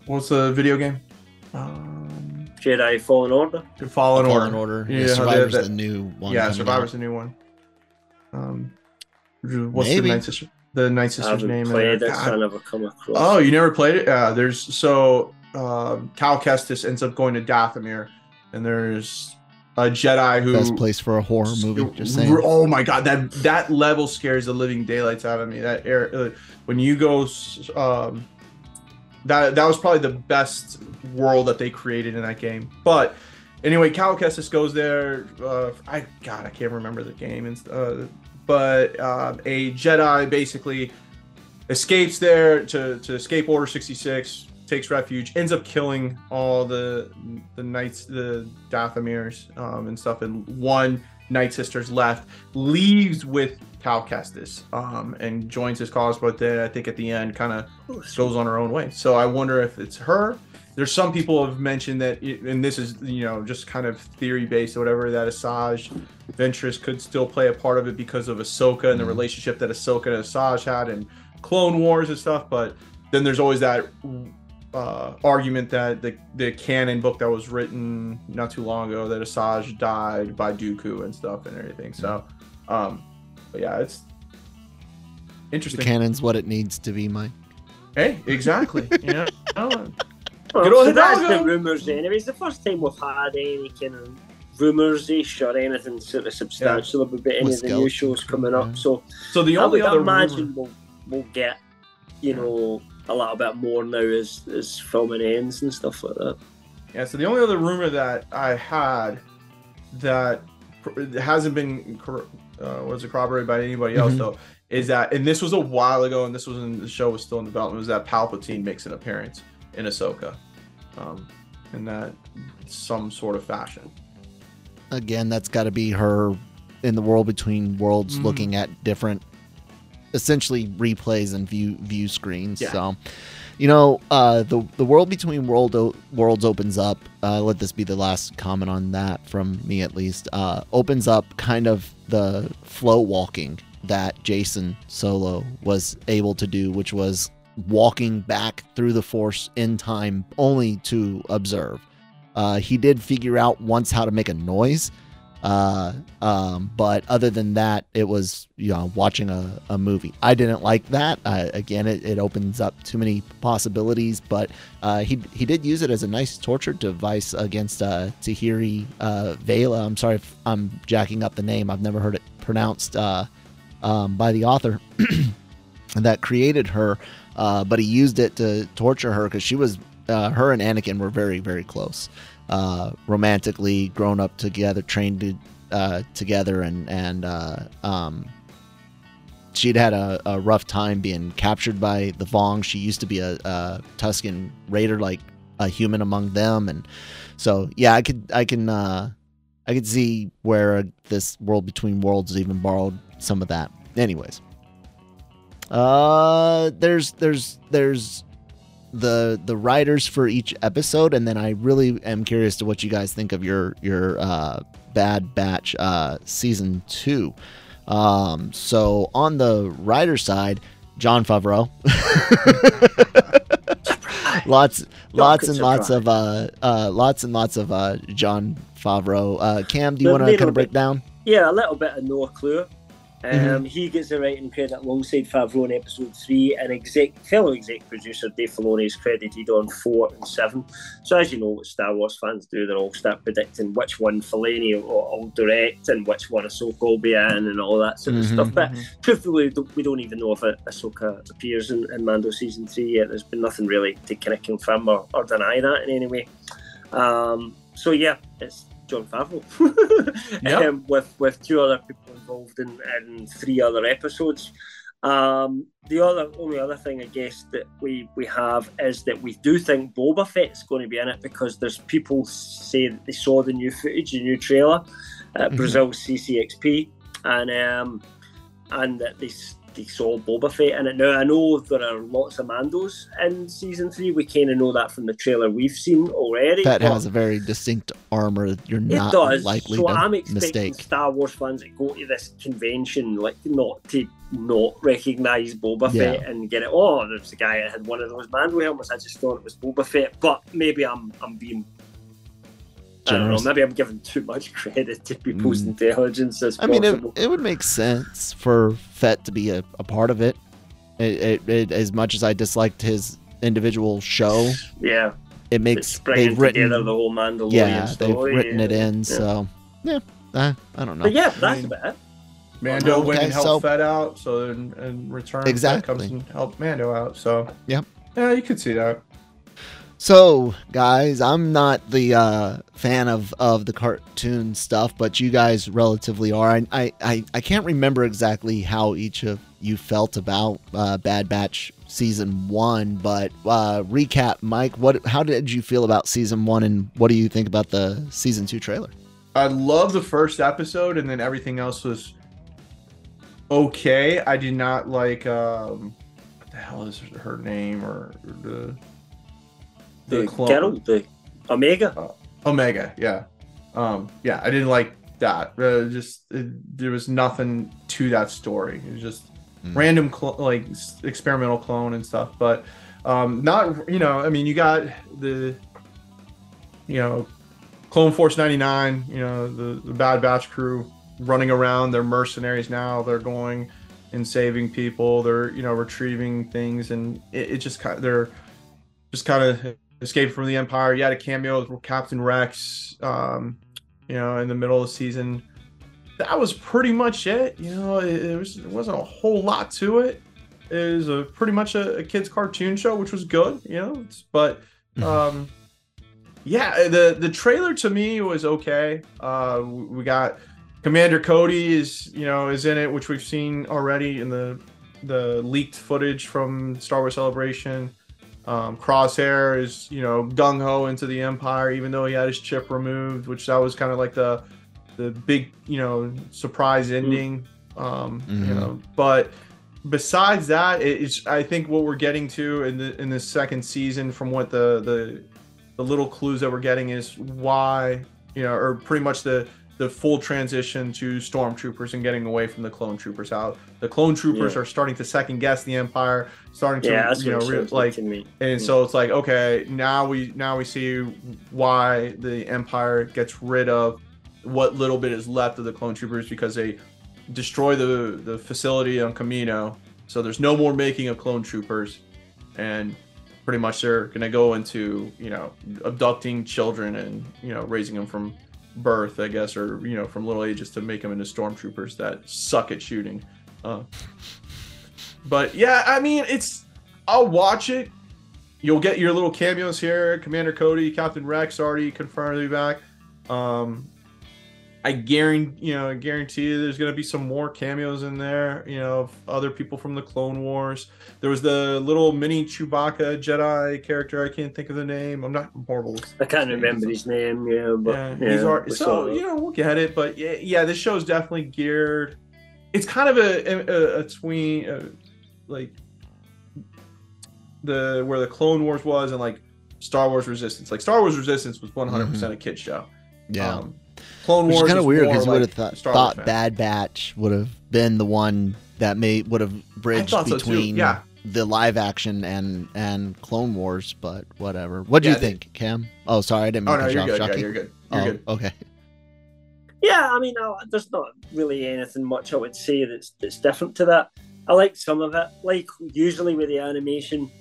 what's the video game? Um, Jedi Fallen Order. Fallen, Fallen Order. Order. Yeah, Yeah, how Survivor's have the new one. Yeah, Survivor's out. the new one. Um, what's Maybe. the Night Sister? The Night I Sister's haven't name? played there? it, so I never come across. Oh, you never played it? Yeah, there's so um, Cal Kestis ends up going to Dathomir, and there's a Jedi who Best place for a horror movie. Just saying. Oh my god, that that level scares the living daylights out of me. That air uh, when you go, um, that that was probably the best world that they created in that game. But anyway, Cal Kestis goes there. Uh, I God, I can't remember the game. And uh, but uh, a Jedi basically escapes there to to escape Order sixty six. Takes refuge, ends up killing all the the knights, the Dathomires, um, and stuff. And one Night Sisters left, leaves with Cal Kestis, um, and joins his cause. But then I think at the end, kind of goes on her own way. So I wonder if it's her. There's some people have mentioned that, and this is you know just kind of theory based or whatever, that Asajj Ventress could still play a part of it because of Ahsoka and the Mhm. relationship that Ahsoka and Asajj had and Clone Wars and stuff. But then there's always that uh, argument that the the canon book that was written not too long ago that Asajj died by Dooku and stuff and everything. So, um, but yeah, it's The interesting. canon's what it needs to be, Mike. Hey, exactly. you know, Well, Good old so that's the rumours anyway. It's the first time we've had any kind of rumours-ish or anything sort of substantial about any With of the new shows coming yeah. up. So so the I only would other imagine rumor, we'll, we'll get, you know, a little bit more now as, as filming ends and stuff like that. yeah. So the only other rumor that I had that hasn't been uh, was it corroborated by anybody else Mhm. though is that, and this was a while ago, and this was when the show was still in development, was that Palpatine makes an appearance in Ahsoka, um, in that some sort of fashion. Again, that's got to be her in the world between worlds, Mhm. looking at different, essentially replays and view view screens. Yeah. So, you know, uh, the the world between world o- worlds opens up. Uh, let this be the last comment on that from me, at least. Uh, opens up kind of the flow walking that Jacen Solo was able to do, which was walking back through the Force in time only to observe. Uh, he did figure out once how to make a noise, uh, um, but other than that, it was you know watching a, a movie. I didn't like that. Uh, again, it, it opens up too many possibilities, but uh, he he did use it as a nice torture device against uh, Tahiri uh, Veila. I'm sorry if I'm jacking up the name. I've never heard it pronounced uh, um, by the author that created her, uh, but he used it to torture her because she was uh, her and Anakin were very very close, uh, romantically grown up together, trained to, uh, together, and and uh, um, she'd had a, a rough time being captured by the Vong. She used to be a, a Tusken raider, like a human among them, and so yeah, I could I can uh, I could see where this world between worlds even borrowed some of that. Anyways, uh, there's there's there's the the writers for each episode, and then I really am curious to what you guys think of your your uh, Bad Batch uh, season two. Um, so on the writer side, Jon Favreau. lots lots and lots of uh, uh lots and lots of uh Jon Favreau. Uh Cam, do you want to kind of break bit- down? Yeah, a little bit of Noah Kloor. Um, Mm-hmm. He gets the writing credit alongside Favreau in episode three, and exec fellow exec producer Dave Filoni is credited on four and seven. So as you know, what Star Wars fans do, they'll all start predicting which one Filoni will, will direct and which one Ahsoka will be in, and all that sort of Mhm. stuff. But truthfully, we don't, we don't even know if Ahsoka appears in, in Mando season three yet. There's been nothing really to kind of confirm or, or deny that in any way. Um, so yeah, it's Jon Favreau Yeah. um, with with two other people involved in, in three other episodes. Um, the other only other thing I guess that we we have is that we do think Boba Fett's going to be in it because there's people say that they saw the new footage, the new trailer at Mhm. Brazil's CCXP, and um, and that they they saw Boba Fett in it. Now I know there are lots of Mandos in season three. We kind of know that from the trailer we've seen already. That has a very distinct armor. You're it not does. likely so to I'm expecting mistake. Star Wars fans that go to this convention like not to not recognise Boba Yeah. Fett and get it. Oh, there's a guy that had one of those Mando helmets. I just thought it was Boba Fett, but maybe I'm I'm being. I don't know. Maybe I'm giving too much credit to people's Mm. intelligence as I mean, it, it would make sense for Fett to be a, a part of it. It, it, it. As much as I disliked his individual show, yeah, it makes they've written. together the whole Mandalorian yeah, story. they've written it in. Yeah. So yeah, I, I don't know. But yeah, I that's mean, about it. Mando went Okay, and helped so- Fett out, so in, in return, Fett Exactly. comes and helped Mando out. So Yep. yeah, you could see that. So, guys, I'm not the uh, fan of, of the cartoon stuff, but you guys relatively are. I, I, I, can't remember exactly how each of you felt about uh, Bad Batch season one, but uh, recap, Mike. What? How did you feel about season one, and what do you think about the season two trailer? I love the first episode, and then everything else was okay. I did not like um, what the hell is her name or the The, clone- Carol, the Omega. Omega. Yeah, um, yeah. I didn't like that. Uh, just it, there was nothing to that story. It was just Mm. random cl- like s- experimental clone and stuff. But um, not you know. I mean, you got the you know Clone Force 99, you know, the, the Bad Batch crew running around. They're mercenaries now. They're going and saving people. They're, you know, retrieving things. And it, it just kind of, they're just kind of escaping from the Empire. You had a cameo with Captain Rex, um, you know, in the middle of the season. That was pretty much it. You know, it, it was, there wasn't a whole lot to it. It was a pretty much a, a kid's cartoon show, which was good, you know, it's, but, um, yeah the the trailer to me was okay uh we got commander cody is you know is in it which we've seen already in the the leaked footage from star wars celebration um crosshair is you know gung-ho into the empire even though he had his chip removed which that was kind of like the the big you know surprise ending um you Mhm. know but besides that it's i think what we're getting to in the in the second season from what the the the little clues that we're getting is why you know or pretty much the the full transition to stormtroopers and getting away from the clone troopers out the clone troopers Yeah. are starting to second guess the empire starting to Yeah, you know re- like and Mm. so it's like okay now we now we see why the empire gets rid of what little bit is left of the clone troopers because they destroy the the facility on Kamino so there's no more making of clone troopers and pretty much they're going to go into you know abducting children and you know raising them from birth i guess or you know from little ages to make them into stormtroopers that suck at shooting. Uh, but yeah i mean it's i'll watch it. You'll get your little cameos here. Commander cody captain rex already confirmed to be back. Um I guarantee, you know, I guarantee you there's going to be some more cameos in there, you know, of other people from the Clone Wars. There was the little mini Chewbacca Jedi character. I can't think of the name. I'm not horrible. I can't remember his name, yeah, but Yeah, yeah, he's already, so saw you know we'll get it, but yeah, yeah, this show's definitely geared. It's kind of a a, a tween, uh, like the where the Clone Wars was and like Star Wars Resistance. Like Star Wars Resistance was 100 percent a kid show. Yeah. Um, Clone Which is Wars kind of weird because you would have thought, thought fan. Bad Batch would have been the one that may would have bridged thought so between Yeah, the live action and and Clone Wars, but whatever. What do Yeah, you they- think, Cam? Oh, sorry, I didn't mean Oh to no, you you're good. Yeah, you're good. You're oh, good. okay. Yeah, I mean, uh, there's not really anything much I would say that's that's different to that. I like some of it. Like usually with the animation,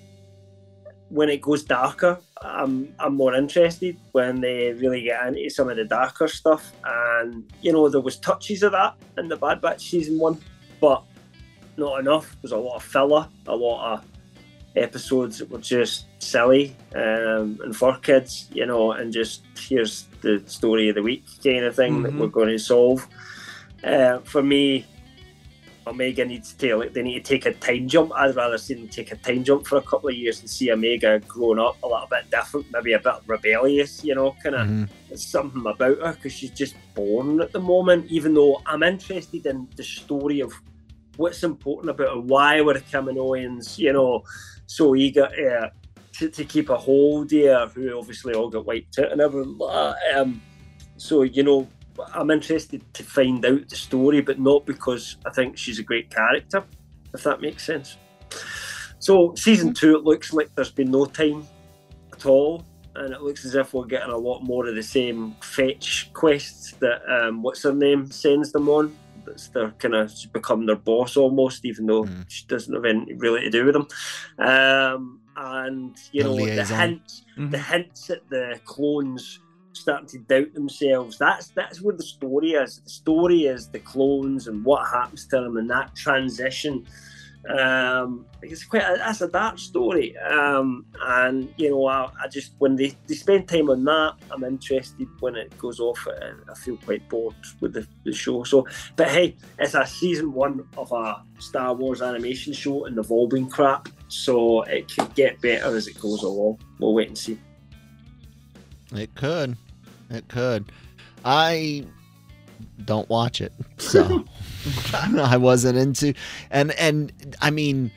when it goes darker, I'm I'm more interested when they really get into some of the darker stuff. And you know, there was touches of that in the Bad Batch season one, but not enough. There's a lot of filler, a lot of episodes that were just silly um, and for kids, you know, and just here's the story of the week kind of thing that Mhm. we're going to solve. Uh, for me, Omega needs to they need to take a time jump. I'd rather see them take a time jump for a couple of years and see Omega growing up a little bit different, maybe a bit rebellious, you know, kind of Mhm. something about her because she's just born at the moment. Even though I'm interested in the story of what's important about it, why were the Kaminoans, you know, so eager uh, to, to keep a hold here, who obviously all got wiped out and everything. Um, so, you know, I'm interested to find out the story, but not because I think she's a great character, if that makes sense. So, season two, it looks like there's been no time at all, and it looks as if we're getting a lot more of the same fetch quests that um, what's her name sends them on. That's their kind of become their boss almost, even though Mhm. she doesn't have anything really to do with them. Um, and you The know the liaison. hints, Mhm. the hints at the clones starting to doubt themselves. That's that's where the story is. The story is the clones and what happens to them and that transition. Um, it's quite a, that's a dark story. Um, and you know, I, I just when they, they spend time on that, I'm interested. When it goes off, I, feel quite bored with the, the show. So, but hey, it's a season one of a Star Wars animation show and evolving crap. So it could get better as it goes along. We'll wait and see. It could. It could. I don't watch it. So I wasn't into and and I mean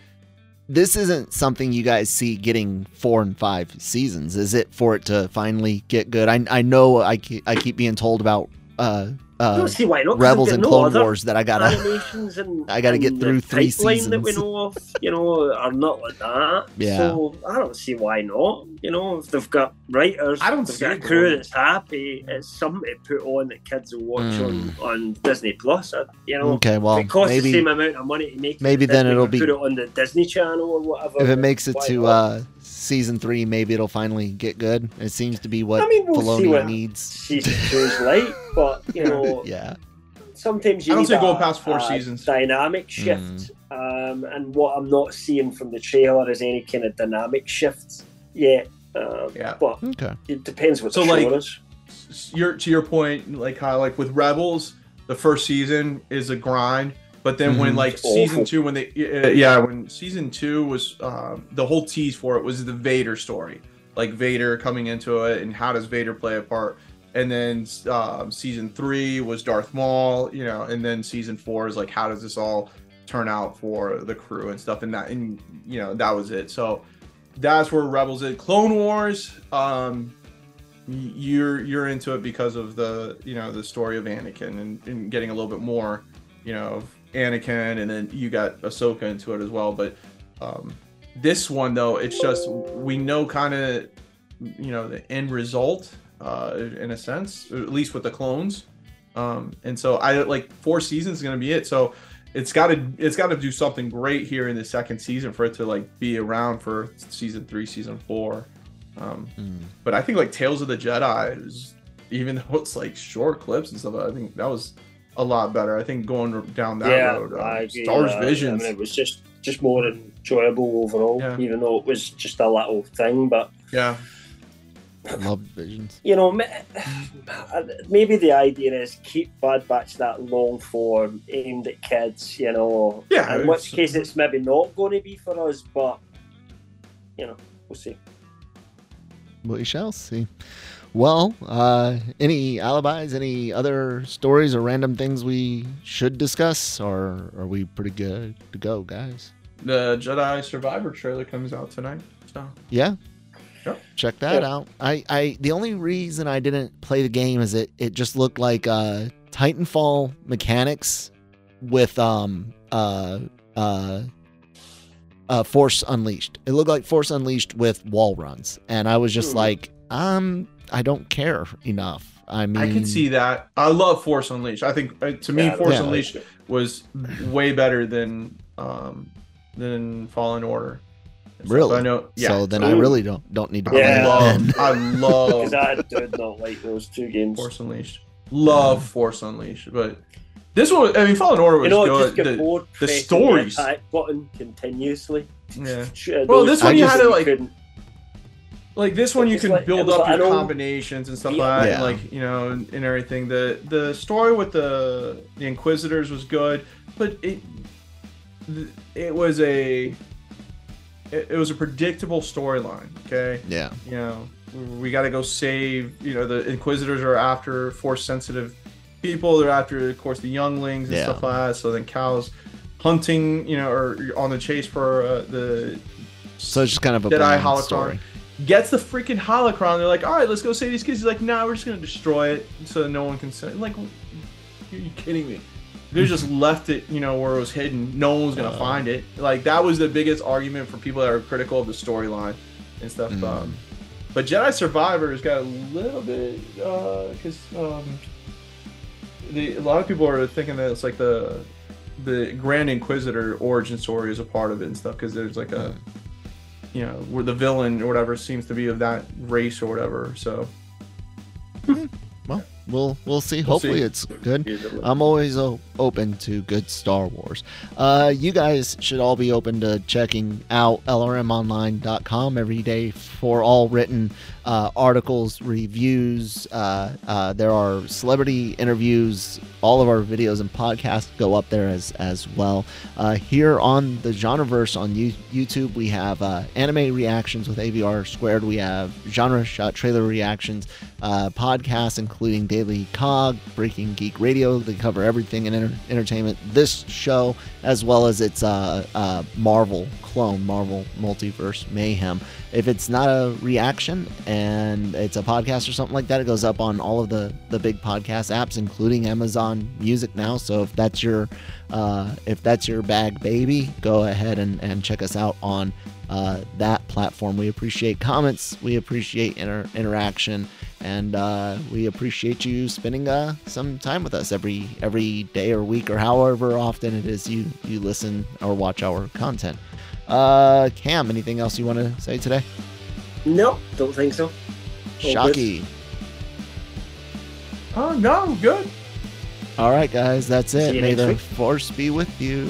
this isn't something you guys see getting 4 and 5 seasons. Is it for it to finally get good? I I know I keep, I keep being told about uh uh don't see why not. 'cause Rebels and got no Clone Wars that I got to animations and I gotta get through the three pipeline that we know of, you know, are not like that. Yeah. So I don't see why not. You know, if they've got writers, I don't they've see got a crew going. that's happy. It's something to put on that kids will watch Mm. on, on Disney Plus. uh, You know, Okay, well, it costs the maybe same amount of money to make. maybe that then they it'll be- put it on the Disney Channel or whatever. if it makes it to not? uh season 3, maybe it'll finally get good. It seems to be what I mean, we'll see Filoni what needs. season two's like, but you know, Yeah. sometimes you I don't need see a, going past four a seasons. dynamic shift um, and what i'm not seeing from the trailer is any kind of dynamic shift yet um, Yeah. but Okay. it depends what So, the like- show is your to your point, like how like with Rebels, the first season is a grind, but then when Mhm. like It's season awful. two, when they yeah, yeah, when season two was um, the whole tease for it was the Vader story, like Vader coming into it and how does Vader play a part, and then um, season three was Darth Maul, you know, and then season four is like how does this all turn out for the crew and stuff, and that and you know that was it. So that's where Rebels is. Clone Wars. Um, you're you're into it because of the you know the story of Anakin and, and getting a little bit more you know of Anakin and then you got Ahsoka into it as well but um this one though it's just we know kind of you know the end result uh in a sense at least with the clones um and so I like four seasons is gonna be it so it's got to it's got to do something great here in the second season for it to like be around for season three season four um Mm. but I think like Tales of the Jedi is even though it's like short clips and stuff, I think that was a lot better. I think going down that yeah road, uh, I agree Star Wars with that. Visions. I mean, it was just just more enjoyable overall Yeah. even though it was just a little thing but yeah, Love visions. you know, maybe the idea is keep Bad Batch that long form aimed at kids, you know. Yeah, In which case, it's maybe not going to be for us, but you know, we'll see. We shall see. Well, uh, any alibis, any other stories or random things we should discuss, or are we pretty good to go, guys? the Jedi Survivor trailer comes out tonight. So Yeah. Yep. Check that Yeah. out. I, I the only reason I didn't play the game is it it just looked like uh Titanfall mechanics with um uh uh uh Force Unleashed. It looked like Force Unleashed with wall runs. And I was just Hmm. like, um I don't care enough. I mean I can see that. I love Force Unleashed. I think uh, to me, Yeah, Force Yeah. Unleashed was way better than um than Fallen Order. And stuff. Really? I know. Yeah. So then I really don't don't need to I play Yeah. it love. I love Because I did not like those two games. Force Unleashed. Love Force Unleashed, but this one, I mean, Fallen Order was You know, good. The- bored the stories. attack button continuously. yeah. Well, this one you things had to, like, couldn't- Like this one, you can like- build up like your combinations and stuff Yeah. like that, Yeah. and like you know, and, and everything. The the story with the the Inquisitors was good, but it it was a it, it was a predictable storyline. Okay, Yeah. you know, we got to go save. You know, the Inquisitors are after force sensitive people. They're after, of course, the younglings and Yeah. stuff like that. So then Cal's hunting, you know, or on the chase for uh, the So it's just kind of a Jedi holocron. story. Gets the freaking holocron. They're like, all right, let's go save these kids. He's like, nah, we're just gonna destroy it so that no one can say. Like, are you kidding me? They just left it, you know, where it was hidden. No one was gonna Uh. find it. Like that was the biggest argument for people that are critical of the storyline and stuff. Mm. Um, but Jedi Survivors got a little bit because um, the, a lot of people are thinking that it's like the the Grand Inquisitor origin story is a part of it and stuff because there's like a you know where the villain or whatever seems to be of that race or whatever. So hmm. Well, we'll we'll see. We'll Hopefully, see. it's good. I'm always o- open to good Star Wars. Uh, you guys should all be open to checking out lrmonline.com every day for all written uh, articles, reviews. Uh, uh, there are celebrity interviews. All of our videos and podcasts go up there as as well. Uh, here on the Genreverse on you- YouTube, we have uh, anime reactions with AVR Squared. We have genre shot trailer reactions, uh, podcasts including Daily Cog, Breaking Geek Radio. They cover everything in enter- entertainment. This show, as well as its uh, uh, Marvel clone, Marvel Multiverse Mayhem. If it's not a reaction and it's a podcast or something like that, it goes up on all of the the big podcast apps, including Amazon Music now. So if that's your uh, if that's your bag, baby, go ahead and, and check us out on uh, that platform. We appreciate comments, we appreciate inter- interaction, and uh, we appreciate you spending uh, some time with us every every day or week or however often it is you you listen or watch our content. Uh, Cam, anything else you want to say today? No, don't think so. good. Shockey. oh no, good. All right, guys, that's it. May the week. force be with you.